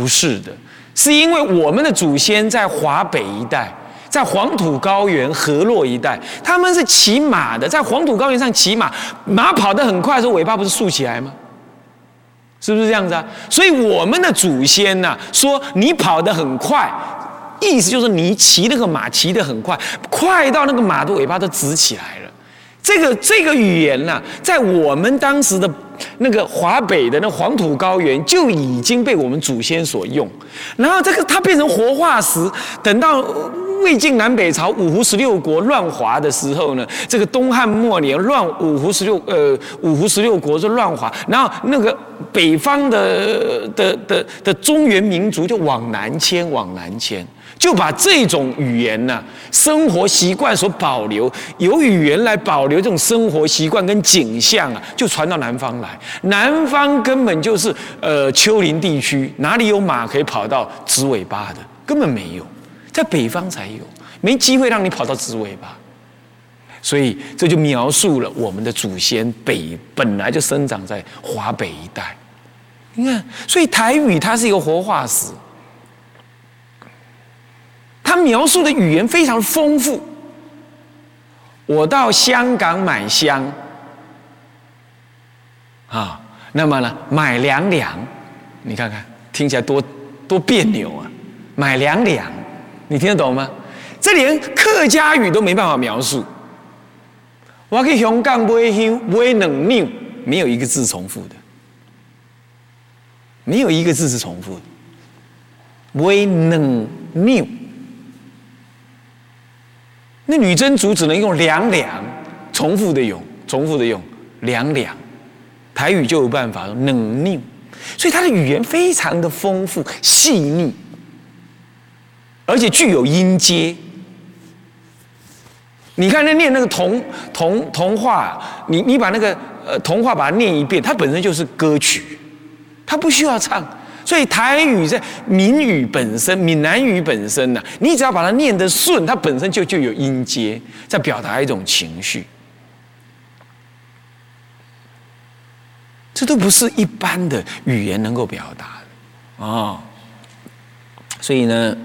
不是的，是因为我们的祖先在华北一带，在黄土高原河洛一带，他们是骑马的，在黄土高原上骑马，马跑得很快的时候，尾巴不是竖起来吗？是不是这样子啊？所以我们的祖先呢，说你跑得很快，意思就是你骑那个马骑得很快，快到那个马的尾巴都直起来了。这个这个语言呢，在我们当时的那个华北的那黄土高原就已经被我们祖先所用，然后这个它变成活化石，等到魏晋南北朝五胡十六国乱华的时候呢，这个东汉末年乱五胡十六呃五胡十六国就乱华，然后那个北方的的的的中原民族就往南迁，往南迁。就把这种语言呢，生活习惯所保留，由语言来保留这种生活习惯跟景象啊，就传到南方来。南方根本就是呃丘陵地区，哪里有马可以跑到直尾巴的？根本没有，在北方才有，没机会让你跑到直尾巴。所以这就描述了我们的祖先北本来就生长在华北一带。你看，所以台语它是一个活化石。他描述的语言非常丰富。我到香港买香，啊，那么呢，买两两，你看看，听起来多多别扭啊！买两两，你听得懂吗？这连客家语都没办法描述。我去香港买香，买两两，没有一个字重复的，没有一个字是重复的，买两两。那女真族只能用两两，重复的用，重复的用两两，台语就有办法冷佞，所以它的语言非常的丰富细腻，而且具有音阶。你看那念那个童童童话，你你把那个呃童话把它念一遍，它本身就是歌曲，它不需要唱。所以台语在闽语本身、闽南语本身呢，你只要把它念得顺，它本身就就有音阶，在表达一种情绪。这都不是一般的语言能够表达的啊。所以呢，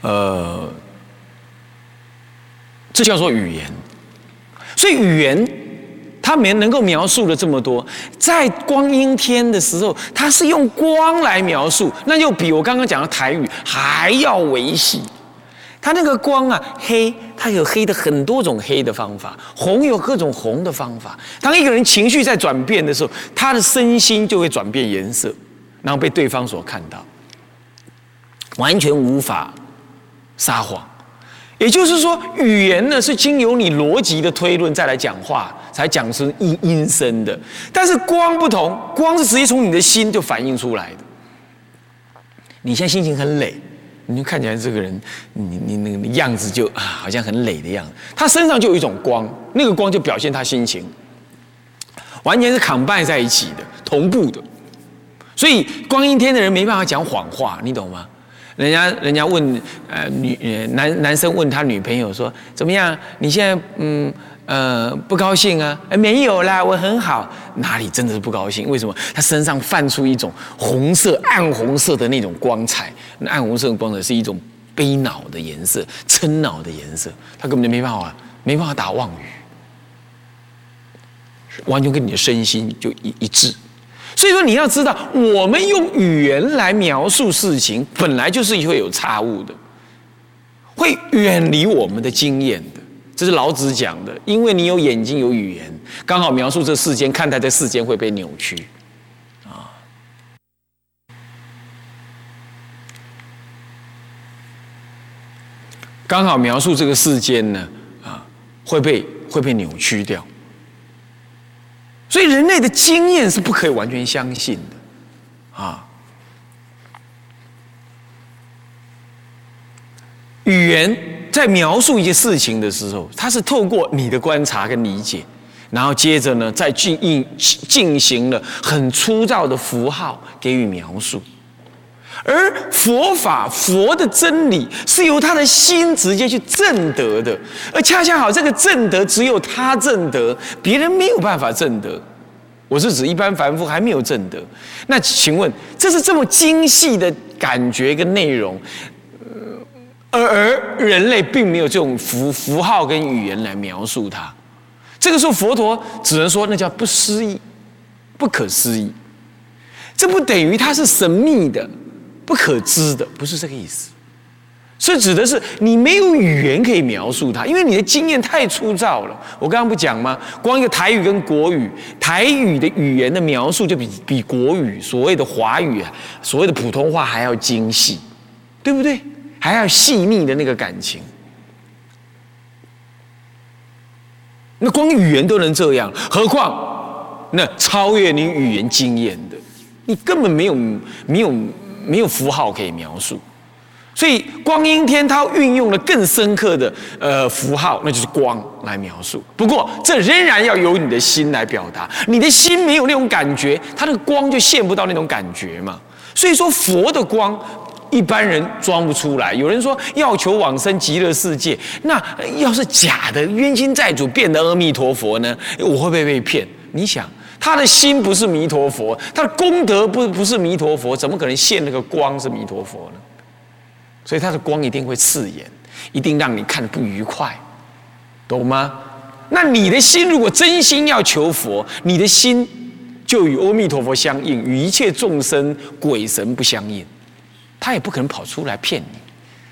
呃。这叫做语言，所以语言它没能够描述了这么多。在光阴天的时候，它是用光来描述，那就比我刚刚讲的台语还要维系。它那个光啊，黑，它有黑的很多种黑的方法，红有各种红的方法。当一个人情绪在转变的时候，他的身心就会转变颜色，然后被对方所看到，完全无法撒谎。也就是说，语言呢是经由你逻辑的推论再来讲话，才讲出音音声的。但是光不同，光是直接从你的心就反映出来的。你现在心情很累，你就看起来这个人，你你那个样子就啊，好像很累的样子。他身上就有一种光，那个光就表现他心情，完全是扛拜在一起的，同步的。所以光阴天的人没办法讲谎话，你懂吗？人家人家问，呃，女男男生问他女朋友说怎么样？你现在嗯呃不高兴啊？哎没有啦，我很好。哪里真的是不高兴？为什么？他身上泛出一种红色、暗红色的那种光彩。那暗红色的光彩是一种悲恼的颜色、嗔恼的颜色。他根本就没办法，没办法打妄语，完全跟你的身心就一一致。所以说，你要知道，我们用语言来描述事情，本来就是会有差误的，会远离我们的经验的。这是老子讲的，因为你有眼睛，有语言，刚好描述这世间，看待这世间会被扭曲，啊，刚好描述这个世间呢，啊，会被会被扭曲掉。所以人类的经验是不可以完全相信的，啊，语言在描述一些事情的时候，它是透过你的观察跟理解，然后接着呢，再进进进行了很粗糙的符号给予描述，而佛法佛的真理是由他的心直接去证得的，而恰恰好这个证得只有他证得，别人没有办法证得。我是指一般凡夫还没有证得。那请问，这是这么精细的感觉跟内容，而而人类并没有这种符符号跟语言来描述它。这个时候，佛陀只能说那叫不思议、不可思议。这不等于它是神秘的。不可知的，不是这个意思，是指的是你没有语言可以描述它，因为你的经验太粗糙了。我刚刚不讲吗？光一个台语跟国语，台语的语言的描述就比比国语所谓的华语，所谓的普通话还要精细，对不对？还要细腻的那个感情。那光语言都能这样，何况那超越你语言经验的，你根本没有没有。没有符号可以描述，所以光阴天它运用了更深刻的呃符号，那就是光来描述。不过这仍然要由你的心来表达，你的心没有那种感觉，它的光就现不到那种感觉嘛。所以说佛的光一般人装不出来。有人说要求往生极乐世界，那要是假的冤亲债主变得阿弥陀佛呢？我会不会被骗？你想？他的心不是弥陀佛，他的功德不不是弥陀佛，怎么可能现那个光是弥陀佛呢？所以他的光一定会刺眼，一定让你看不愉快，懂吗？那你的心如果真心要求佛，你的心就与阿弥陀佛相应，与一切众生鬼神不相应，他也不可能跑出来骗你。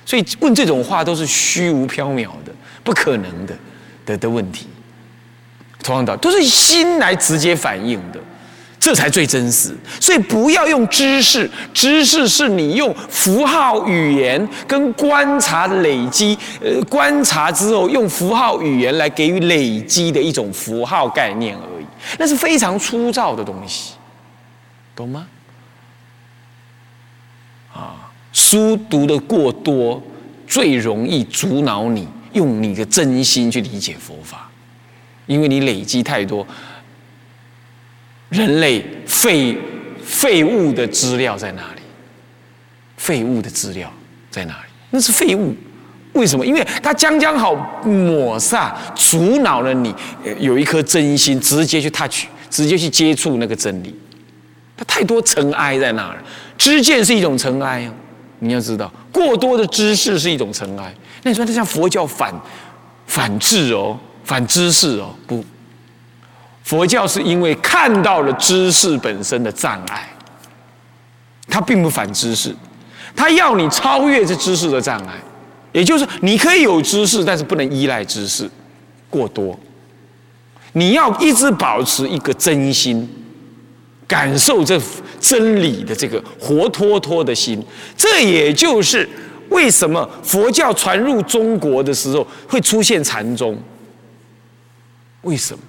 所以问这种话都是虚无缥缈的，不可能的的的问题。同样的，都是心来直接反应的，这才最真实。所以不要用知识，知识是你用符号语言跟观察累积，呃，观察之后用符号语言来给予累积的一种符号概念而已，那是非常粗糙的东西，懂吗？啊，书读的过多，最容易阻挠你用你的真心去理解佛法。因为你累积太多人类废废物的资料在哪里？废物的资料在哪里？那是废物。为什么？因为它将将好抹煞、阻挠了你有一颗真心，直接去 touch，直接去接触那个真理。它太多尘埃在那儿，知见是一种尘埃啊！你要知道，过多的知识是一种尘埃。那你说，它像佛教反反智哦？反知识哦，不，佛教是因为看到了知识本身的障碍，它并不反知识，它要你超越这知识的障碍，也就是你可以有知识，但是不能依赖知识过多，你要一直保持一个真心，感受这真理的这个活脱脱的心，这也就是为什么佛教传入中国的时候会出现禅宗。为什么？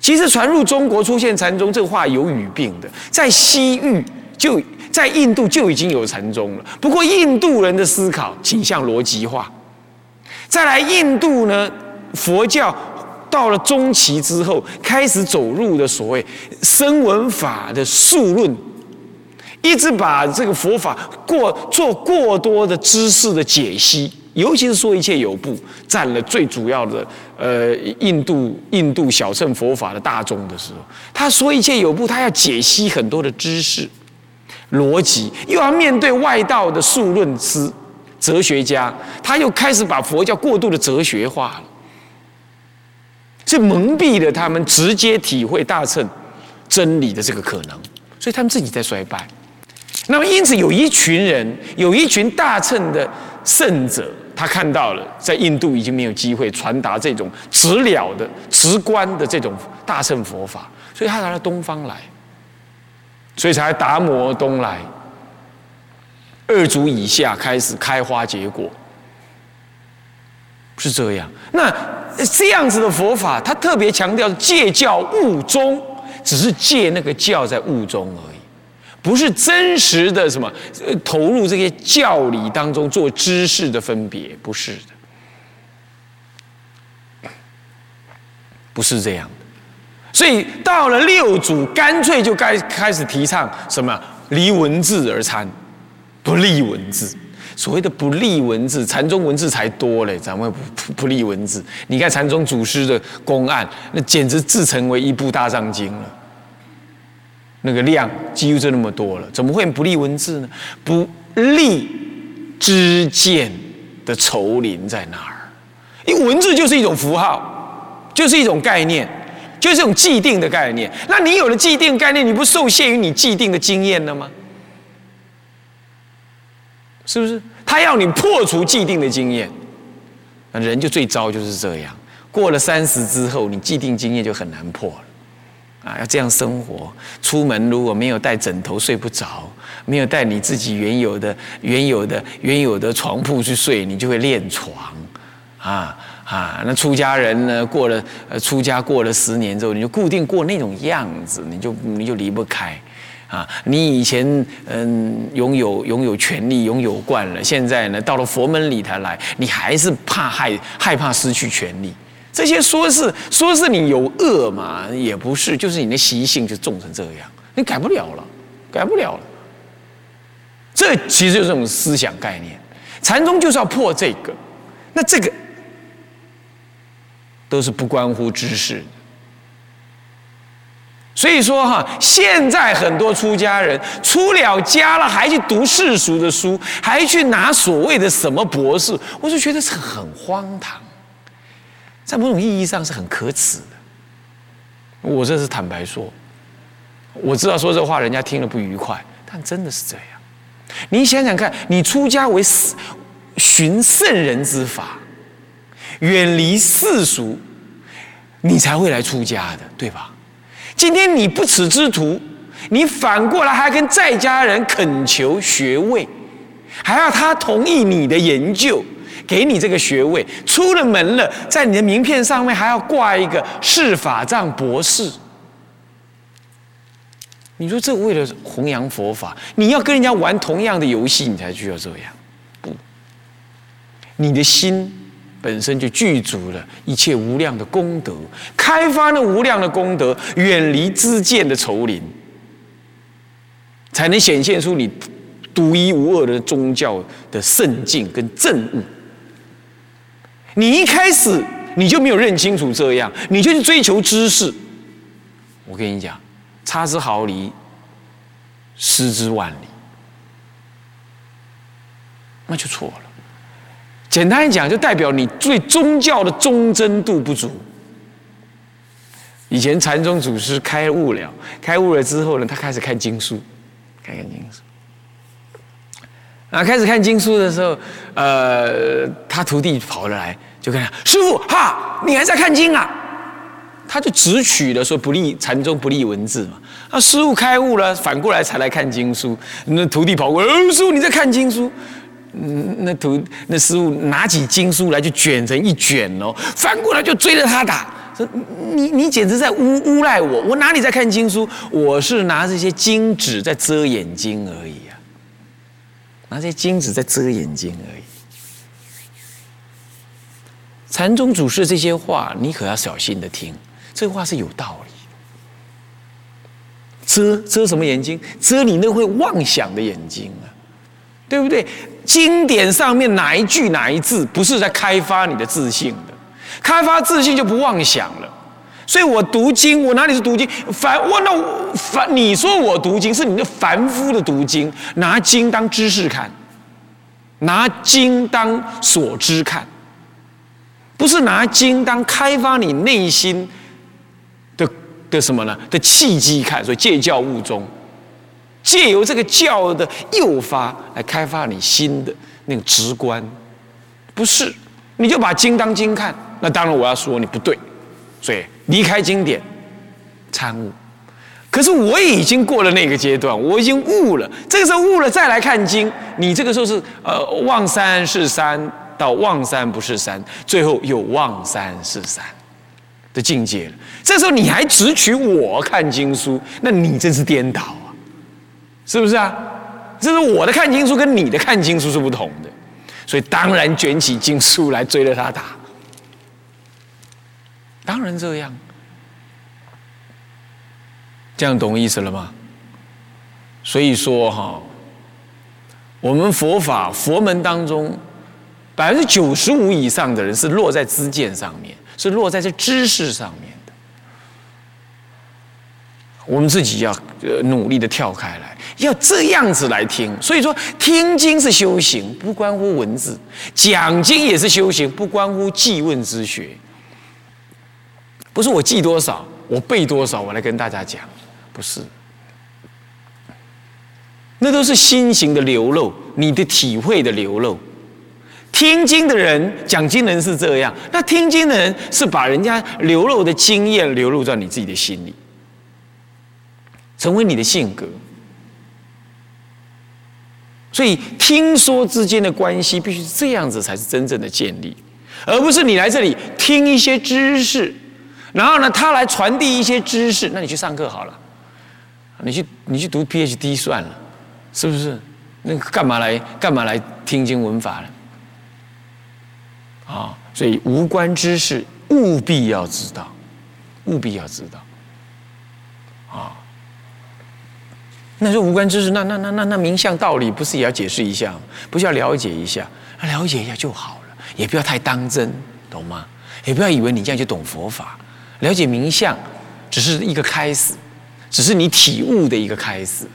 其实传入中国出现禅宗这话有语病的，在西域就在印度就已经有禅宗了。不过印度人的思考倾向逻辑化。再来，印度呢，佛教到了中期之后，开始走入的所谓声闻法的数论，一直把这个佛法过做过多的知识的解析。尤其是说一切有部占了最主要的呃印度印度小乘佛法的大众的时候，他说一切有部，他要解析很多的知识逻辑，又要面对外道的数论师哲学家，他又开始把佛教过度的哲学化了，这蒙蔽了他们直接体会大乘真理的这个可能，所以他们自己在衰败。那么因此有一群人，有一群大乘的圣者。他看到了，在印度已经没有机会传达这种直了的、直观的这种大乘佛法，所以他来到东方来，所以才达摩东来，二祖以下开始开花结果，是这样。那这样子的佛法，他特别强调戒教悟宗，只是戒那个教在悟中而已。不是真实的什么投入这些教理当中做知识的分别，不是的，不是这样的。所以到了六祖，干脆就该开始提倡什么离文字而参，不不立文字。所谓的不立文字，禅宗文字才多嘞，咱们不不立文字。你看禅宗祖师的公案，那简直自成为一部大藏经了。那个量几乎就那么多了，怎么会不立文字呢？不立之见的愁林在哪儿？因为文字就是一种符号，就是一种概念，就是一种既定的概念。那你有了既定概念，你不受限于你既定的经验了吗？是不是？他要你破除既定的经验，那人就最糟就是这样。过了三十之后，你既定经验就很难破了。啊，要这样生活，出门如果没有带枕头睡不着，没有带你自己原有的、原有的、原有的床铺去睡，你就会练床。啊啊，那出家人呢？过了呃，出家过了十年之后，你就固定过那种样子，你就你就离不开。啊，你以前嗯拥有拥有权利拥有惯了，现在呢到了佛门里头来，你还是怕害害怕失去权利。这些说是说是你有恶嘛，也不是，就是你的习性就重成这样，你改不了了，改不了了。这其实就是这种思想概念，禅宗就是要破这个，那这个都是不关乎知识的。所以说哈，现在很多出家人出了家了，还去读世俗的书，还去拿所谓的什么博士，我就觉得是很荒唐，在某种意义上是很可耻的。我这是坦白说，我知道说这话人家听了不愉快，但真的是这样。你想想看，你出家为寻圣人之法，远离世俗，你才会来出家的，对吧？今天你不耻之徒，你反过来还跟在家人恳求学位，还要他同意你的研究，给你这个学位。出了门了，在你的名片上面还要挂一个释法藏博士。你说这为了弘扬佛法，你要跟人家玩同样的游戏，你才需要这样？不，你的心。本身就具足了一切无量的功德，开发了无量的功德，远离知见的丛林，才能显现出你独一无二的宗教的圣境跟正悟。你一开始你就没有认清楚这样，你就去追求知识，我跟你讲，差之毫厘，失之万里，那就错了。简单讲，就代表你对宗教的忠贞度不足。以前禅宗祖师开悟了，开悟了之后呢，他开始看经书，看看经书。啊，开始看经书的时候，呃，他徒弟跑了来，就跟他师傅哈，你还在看经啊？他就直取了说不立禅宗不立文字嘛。啊，师傅开悟了，反过来才来看经书。那徒弟跑过来，师傅你在看经书？嗯，那徒那师傅拿起经书来就卷成一卷哦，反过来就追着他打，说你你简直在诬诬赖我，我哪里在看经书？我是拿这些金纸在遮眼睛而已啊，拿这些金纸在遮眼睛而已。禅宗祖师这些话，你可要小心的听，这话是有道理。遮遮什么眼睛？遮你那会妄想的眼睛啊，对不对？经典上面哪一句哪一字不是在开发你的自信的？开发自信就不妄想了。所以我读经，我哪里是读经？凡我那凡你说我读经是你的凡夫的读经，拿经当知识看，拿经当所知看，不是拿经当开发你内心的的什么呢？的契机看。所以戒教悟中。借由这个教的诱发来开发你新的那个直观，不是？你就把经当经看，那当然我要说你不对，所以离开经典，参悟。可是我已经过了那个阶段，我已经悟了。这个时候悟了再来看经，你这个时候是呃望山是山到望山不是山，最后又望山是山的境界了。这时候你还只取我看经书，那你真是颠倒啊。是不是啊？这是我的看经书跟你的看经书是不同的，所以当然卷起经书来追着他打。当然这样，这样懂意思了吗？所以说哈，我们佛法佛门当中，百分之九十五以上的人是落在知见上面，是落在这知识上面的。我们自己要努力的跳开来，要这样子来听。所以说，听经是修行，不关乎文字；讲经也是修行，不关乎记问之学。不是我记多少，我背多少，我来跟大家讲，不是。那都是心型的流露，你的体会的流露。听经的人讲经人是这样，那听经的人是把人家流露的经验流露在你自己的心里，成为你的性格。所以听说之间的关系必须这样子才是真正的建立，而不是你来这里听一些知识，然后呢他来传递一些知识，那你去上课好了，你去你去读 PhD 算了。是不是？那干嘛来干嘛来听经闻法呢？啊，所以无关知识务必要知道，务必要知道。啊，那说无关知识，那那那那那名相道理不是也要解释一下？不是要了解一下？了解一下就好了，也不要太当真，懂吗？也不要以为你这样就懂佛法。了解名相只是一个开始，只是你体悟的一个开始。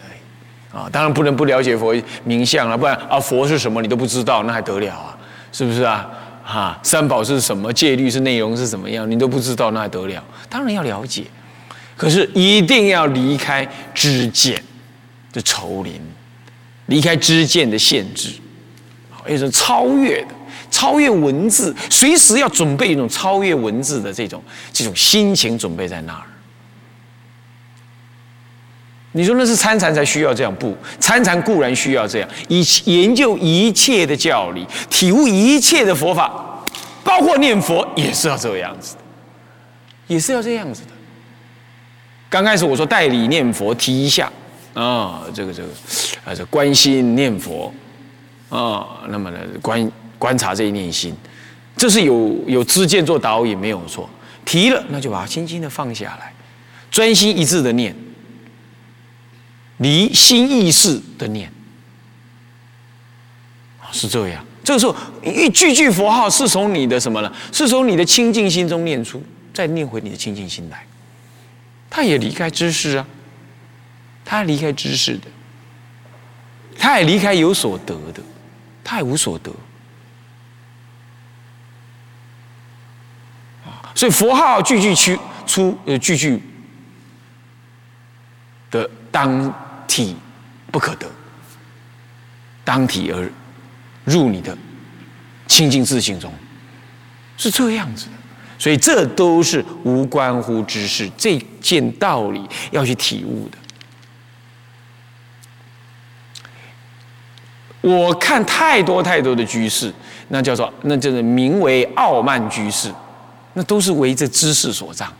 啊，当然不能不了解佛名相了，不然啊，佛是什么你都不知道，那还得了啊？是不是啊？哈，三宝是什么？戒律是内容是怎么样？你都不知道，那还得了？当然要了解，可是一定要离开知见的丛林，离开知见的限制，一种超越的、超越文字，随时要准备一种超越文字的这种这种心情，准备在那儿。你说那是参禅才需要这样不？参禅固然需要这样，以研究一切的教理，体悟一切的佛法，包括念佛也是要这个样子的，也是要这样子的。刚开始我说代理念佛提一下啊，这个这个，啊这关心念佛啊，那么呢观观察这一念心，这是有有知见做导引没有错。提了那就把它轻轻的放下来，专心一致的念。离心意识的念是这样。这个时候，一句句佛号是从你的什么呢？是从你的清净心中念出，再念回你的清净心来。他也离开知识啊，他离开知识的，他也离开有所得的，他也无所得所以佛号句句出出呃句句的当。体不可得，当体而入你的清净自性中，是这样子的。所以这都是无关乎知识，这件道理要去体悟的。我看太多太多的居士，那叫做那叫做名为傲慢居士，那都是为这知识所障。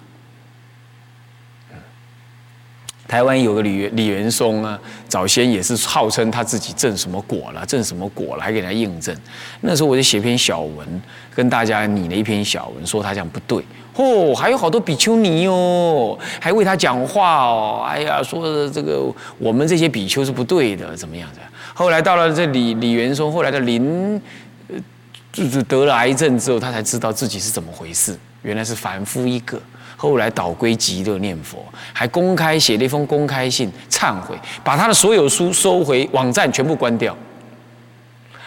台湾有个李元李元松啊，早先也是号称他自己证什么果了，证什么果了，还给他印证。那时候我就写篇小文，跟大家拟了一篇小文，说他讲不对。哦，还有好多比丘尼哦，还为他讲话哦。哎呀，说这个我们这些比丘是不对的，怎么样的？后来到了这李李元松，后来的临，就是得了癌症之后，他才知道自己是怎么回事，原来是凡夫一个。后来倒归极乐念佛，还公开写了一封公开信忏悔，把他的所有书收回，网站全部关掉。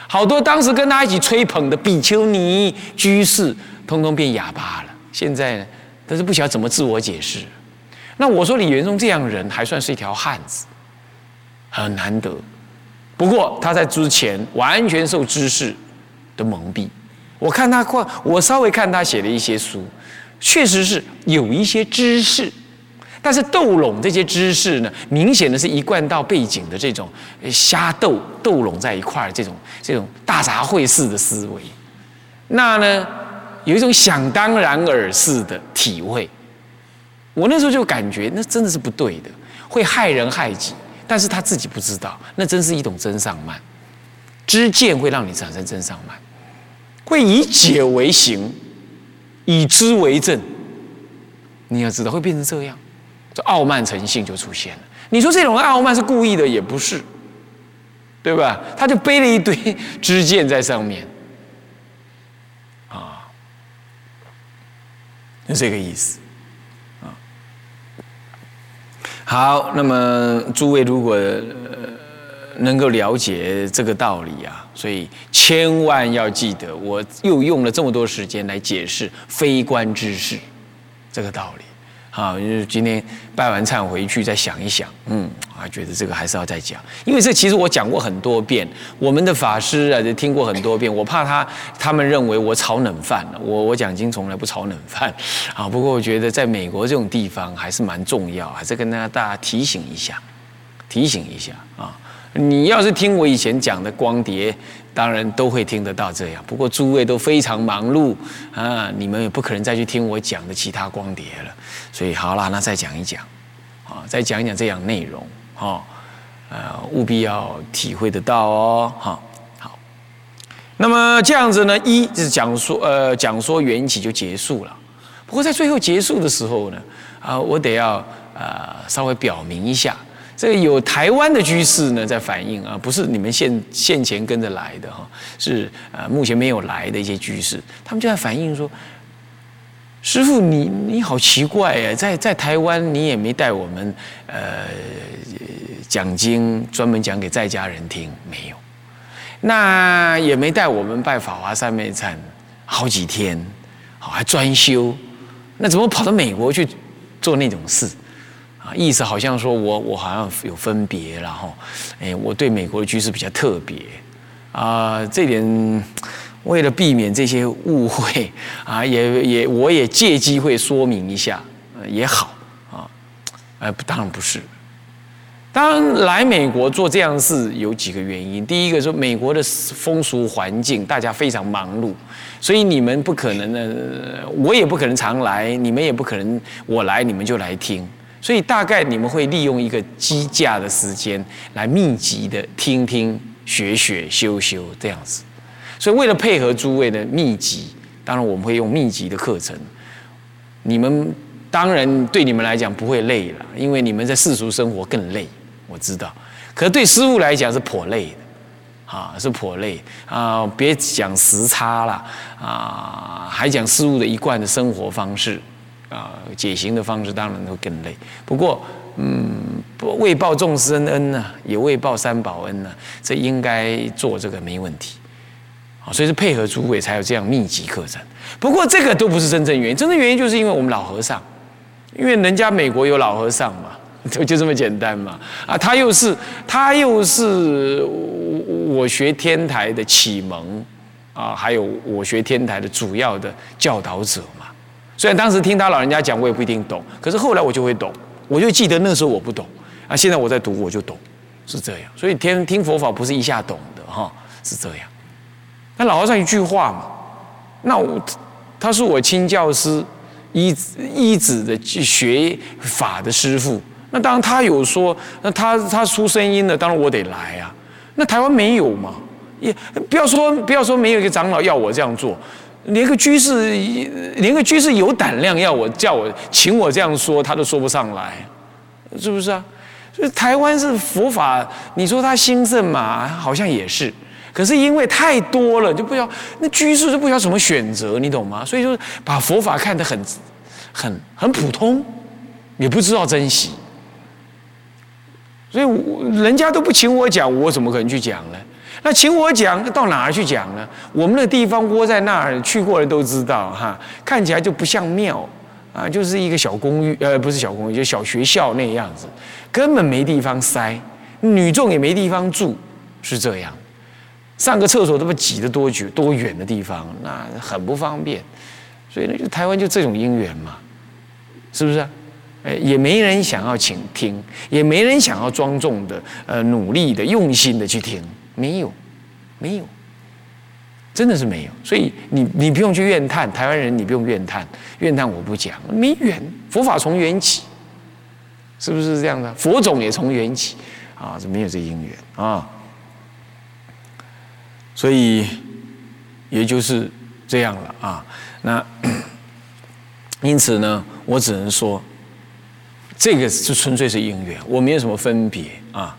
好多当时跟他一起吹捧的比丘尼居士，通通变哑巴了。现在呢，但是不晓得怎么自我解释。那我说李元忠这样的人还算是一条汉子，很难得。不过他在之前完全受知识的蒙蔽。我看他，我稍微看他写的一些书。确实是有一些知识，但是斗拢这些知识呢，明显的是一贯到背景的这种瞎斗斗拢在一块儿这种这种大杂烩式的思维，那呢有一种想当然尔似的体会。我那时候就感觉那真的是不对的，会害人害己，但是他自己不知道，那真是一种真上慢。知见会让你产生真上慢，会以解为行。以知为证，你要知道会变成这样，这傲慢成性就出现了。你说这种傲慢是故意的，也不是，对对吧？他就背了一堆支箭在上面，啊，是这个意思，啊。好，那么诸位如果能够了解这个道理啊，所以千万要记得，我又用了这么多时间来解释非观之事这个道理。啊，就是今天拜完忏回去再想一想，嗯，啊，觉得这个还是要再讲，因为这其实我讲过很多遍，我们的法师啊，就听过很多遍，我怕他他们认为我炒冷饭了我我讲经从来不炒冷饭，啊，不过我觉得在美国这种地方还是蛮重要，还是跟大家大家提醒一下，提醒一下啊。你要是听我以前讲的光碟，当然都会听得到这样。不过诸位都非常忙碌啊，你们也不可能再去听我讲的其他光碟了。所以好啦，那再讲一讲，啊，再讲一讲这样内容，哈，呃，务必要体会得到哦，哈，好。那么这样子呢，一就是讲说，呃，讲说缘起就结束了。不过在最后结束的时候呢，啊，我得要呃稍微表明一下。这个有台湾的居士呢在反映啊，不是你们现现前跟着来的哈，是呃目前没有来的一些居士，他们就在反映说，师傅你你好奇怪呀，在在台湾你也没带我们呃讲经，专门讲给在家人听没有，那也没带我们拜法华三昧忏好几天，好还专修，那怎么跑到美国去做那种事？意思好像说我我好像有分别了哈，哎，我对美国的局势比较特别。啊，这点为了避免这些误会啊，也也我也借机会说明一下，也好啊，哎，当然不是，当然来美国做这样的事有几个原因，第一个说美国的风俗环境大家非常忙碌，所以你们不可能呢，我也不可能常来，你们也不可能我来你们就来听。所以大概你们会利用一个机架的时间来密集的听听学学修修这样子。所以为了配合诸位的密集，当然我们会用密集的课程。你们当然对你们来讲不会累了，因为你们在世俗生活更累，我知道。可是对师傅来讲是颇累的，啊，是颇累啊！别讲时差了啊，还讲师傅的一贯的生活方式。啊，解行的方式当然会更累。不过，嗯，为报众生恩呢，也为报三宝恩呢，这应该做这个没问题。啊，所以是配合诸位才有这样密集课程。不过这个都不是真正原因，真正原因就是因为我们老和尚，因为人家美国有老和尚嘛，就 就这么简单嘛。啊，他又是他又是我学天台的启蒙啊，还有我学天台的主要的教导者。虽然当时听他老人家讲，我也不一定懂，可是后来我就会懂，我就记得那时候我不懂啊，现在我在读我就懂，是这样。所以听听佛法不是一下懂的哈，是这样。那老和尚一句话嘛，那我他是我亲教师，一一子的学法的师傅，那当然他有说，那他他出声音了，当然我得来啊。那台湾没有嘛，也不要说不要说没有一个长老要我这样做。连个居士，连个居士有胆量要我叫我请我这样说，他都说不上来，是不是啊？所以台湾是佛法，你说他兴盛嘛，好像也是。可是因为太多了，就不要那居士就不要怎么选择，你懂吗？所以说把佛法看得很很很普通，也不知道珍惜。所以我人家都不请我讲，我怎么可能去讲呢？那请我讲到哪儿去讲呢？我们的地方窝在那儿，去过的都知道哈，看起来就不像庙啊，就是一个小公寓，呃，不是小公寓，就小学校那样子，根本没地方塞，女众也没地方住，是这样，上个厕所都不挤得多久多远的地方，那很不方便，所以呢，台湾就这种因缘嘛，是不是？哎，也没人想要请听，也没人想要庄重的、呃，努力的、用心的去听。没有，没有，真的是没有。所以你你不用去怨叹台湾人，你不用怨叹，怨叹我不讲，没缘。佛法从缘起，是不是这样的？佛种也从缘起啊，这没有这因缘啊。所以也就是这样了啊。那 因此呢，我只能说，这个是纯粹是因缘，我没有什么分别啊。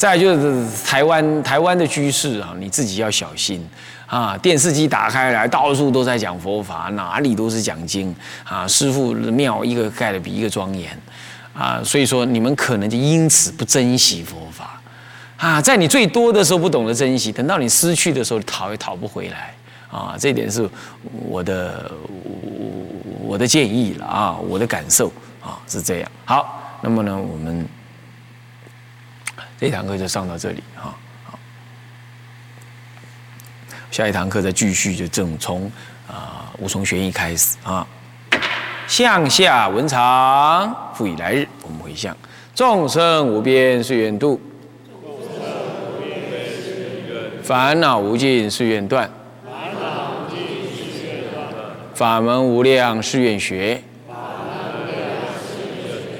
再就是台湾台湾的居士啊，你自己要小心啊！电视机打开来，到处都在讲佛法，哪里都是讲经啊！师傅庙一个盖的比一个庄严啊！所以说你们可能就因此不珍惜佛法啊！在你最多的时候不懂得珍惜，等到你失去的时候，讨也讨不回来啊！这点是我的我的建议了啊，我的感受啊是这样。好，那么呢，我们。这堂课就上到这里哈，好，下一堂课再继续，就正从啊无从学艺开始啊，向下文长复以来日，我们回向。众生无边誓愿度，烦恼无尽誓愿断，法门无量誓愿学，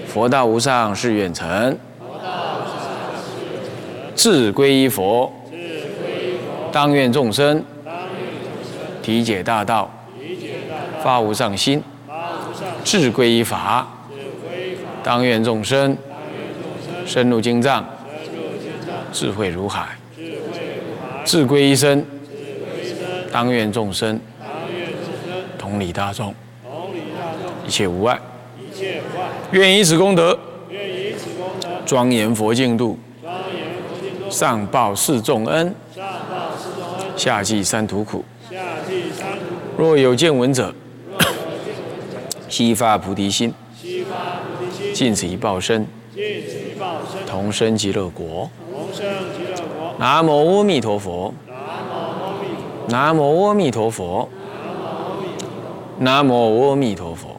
佛道无上誓愿成。智归依佛，当愿众生体解大道，发无上心；智归依法，当愿众生深入经藏，智慧如海；智归一生，当愿众生同理大众，一切无碍。愿以此功德，庄严佛净土。上报四重恩，下济三途苦。若有见闻者，悉发菩提心，尽此一报身，同生极乐国。南无阿弥陀佛。南无阿弥陀佛。南无阿弥陀佛。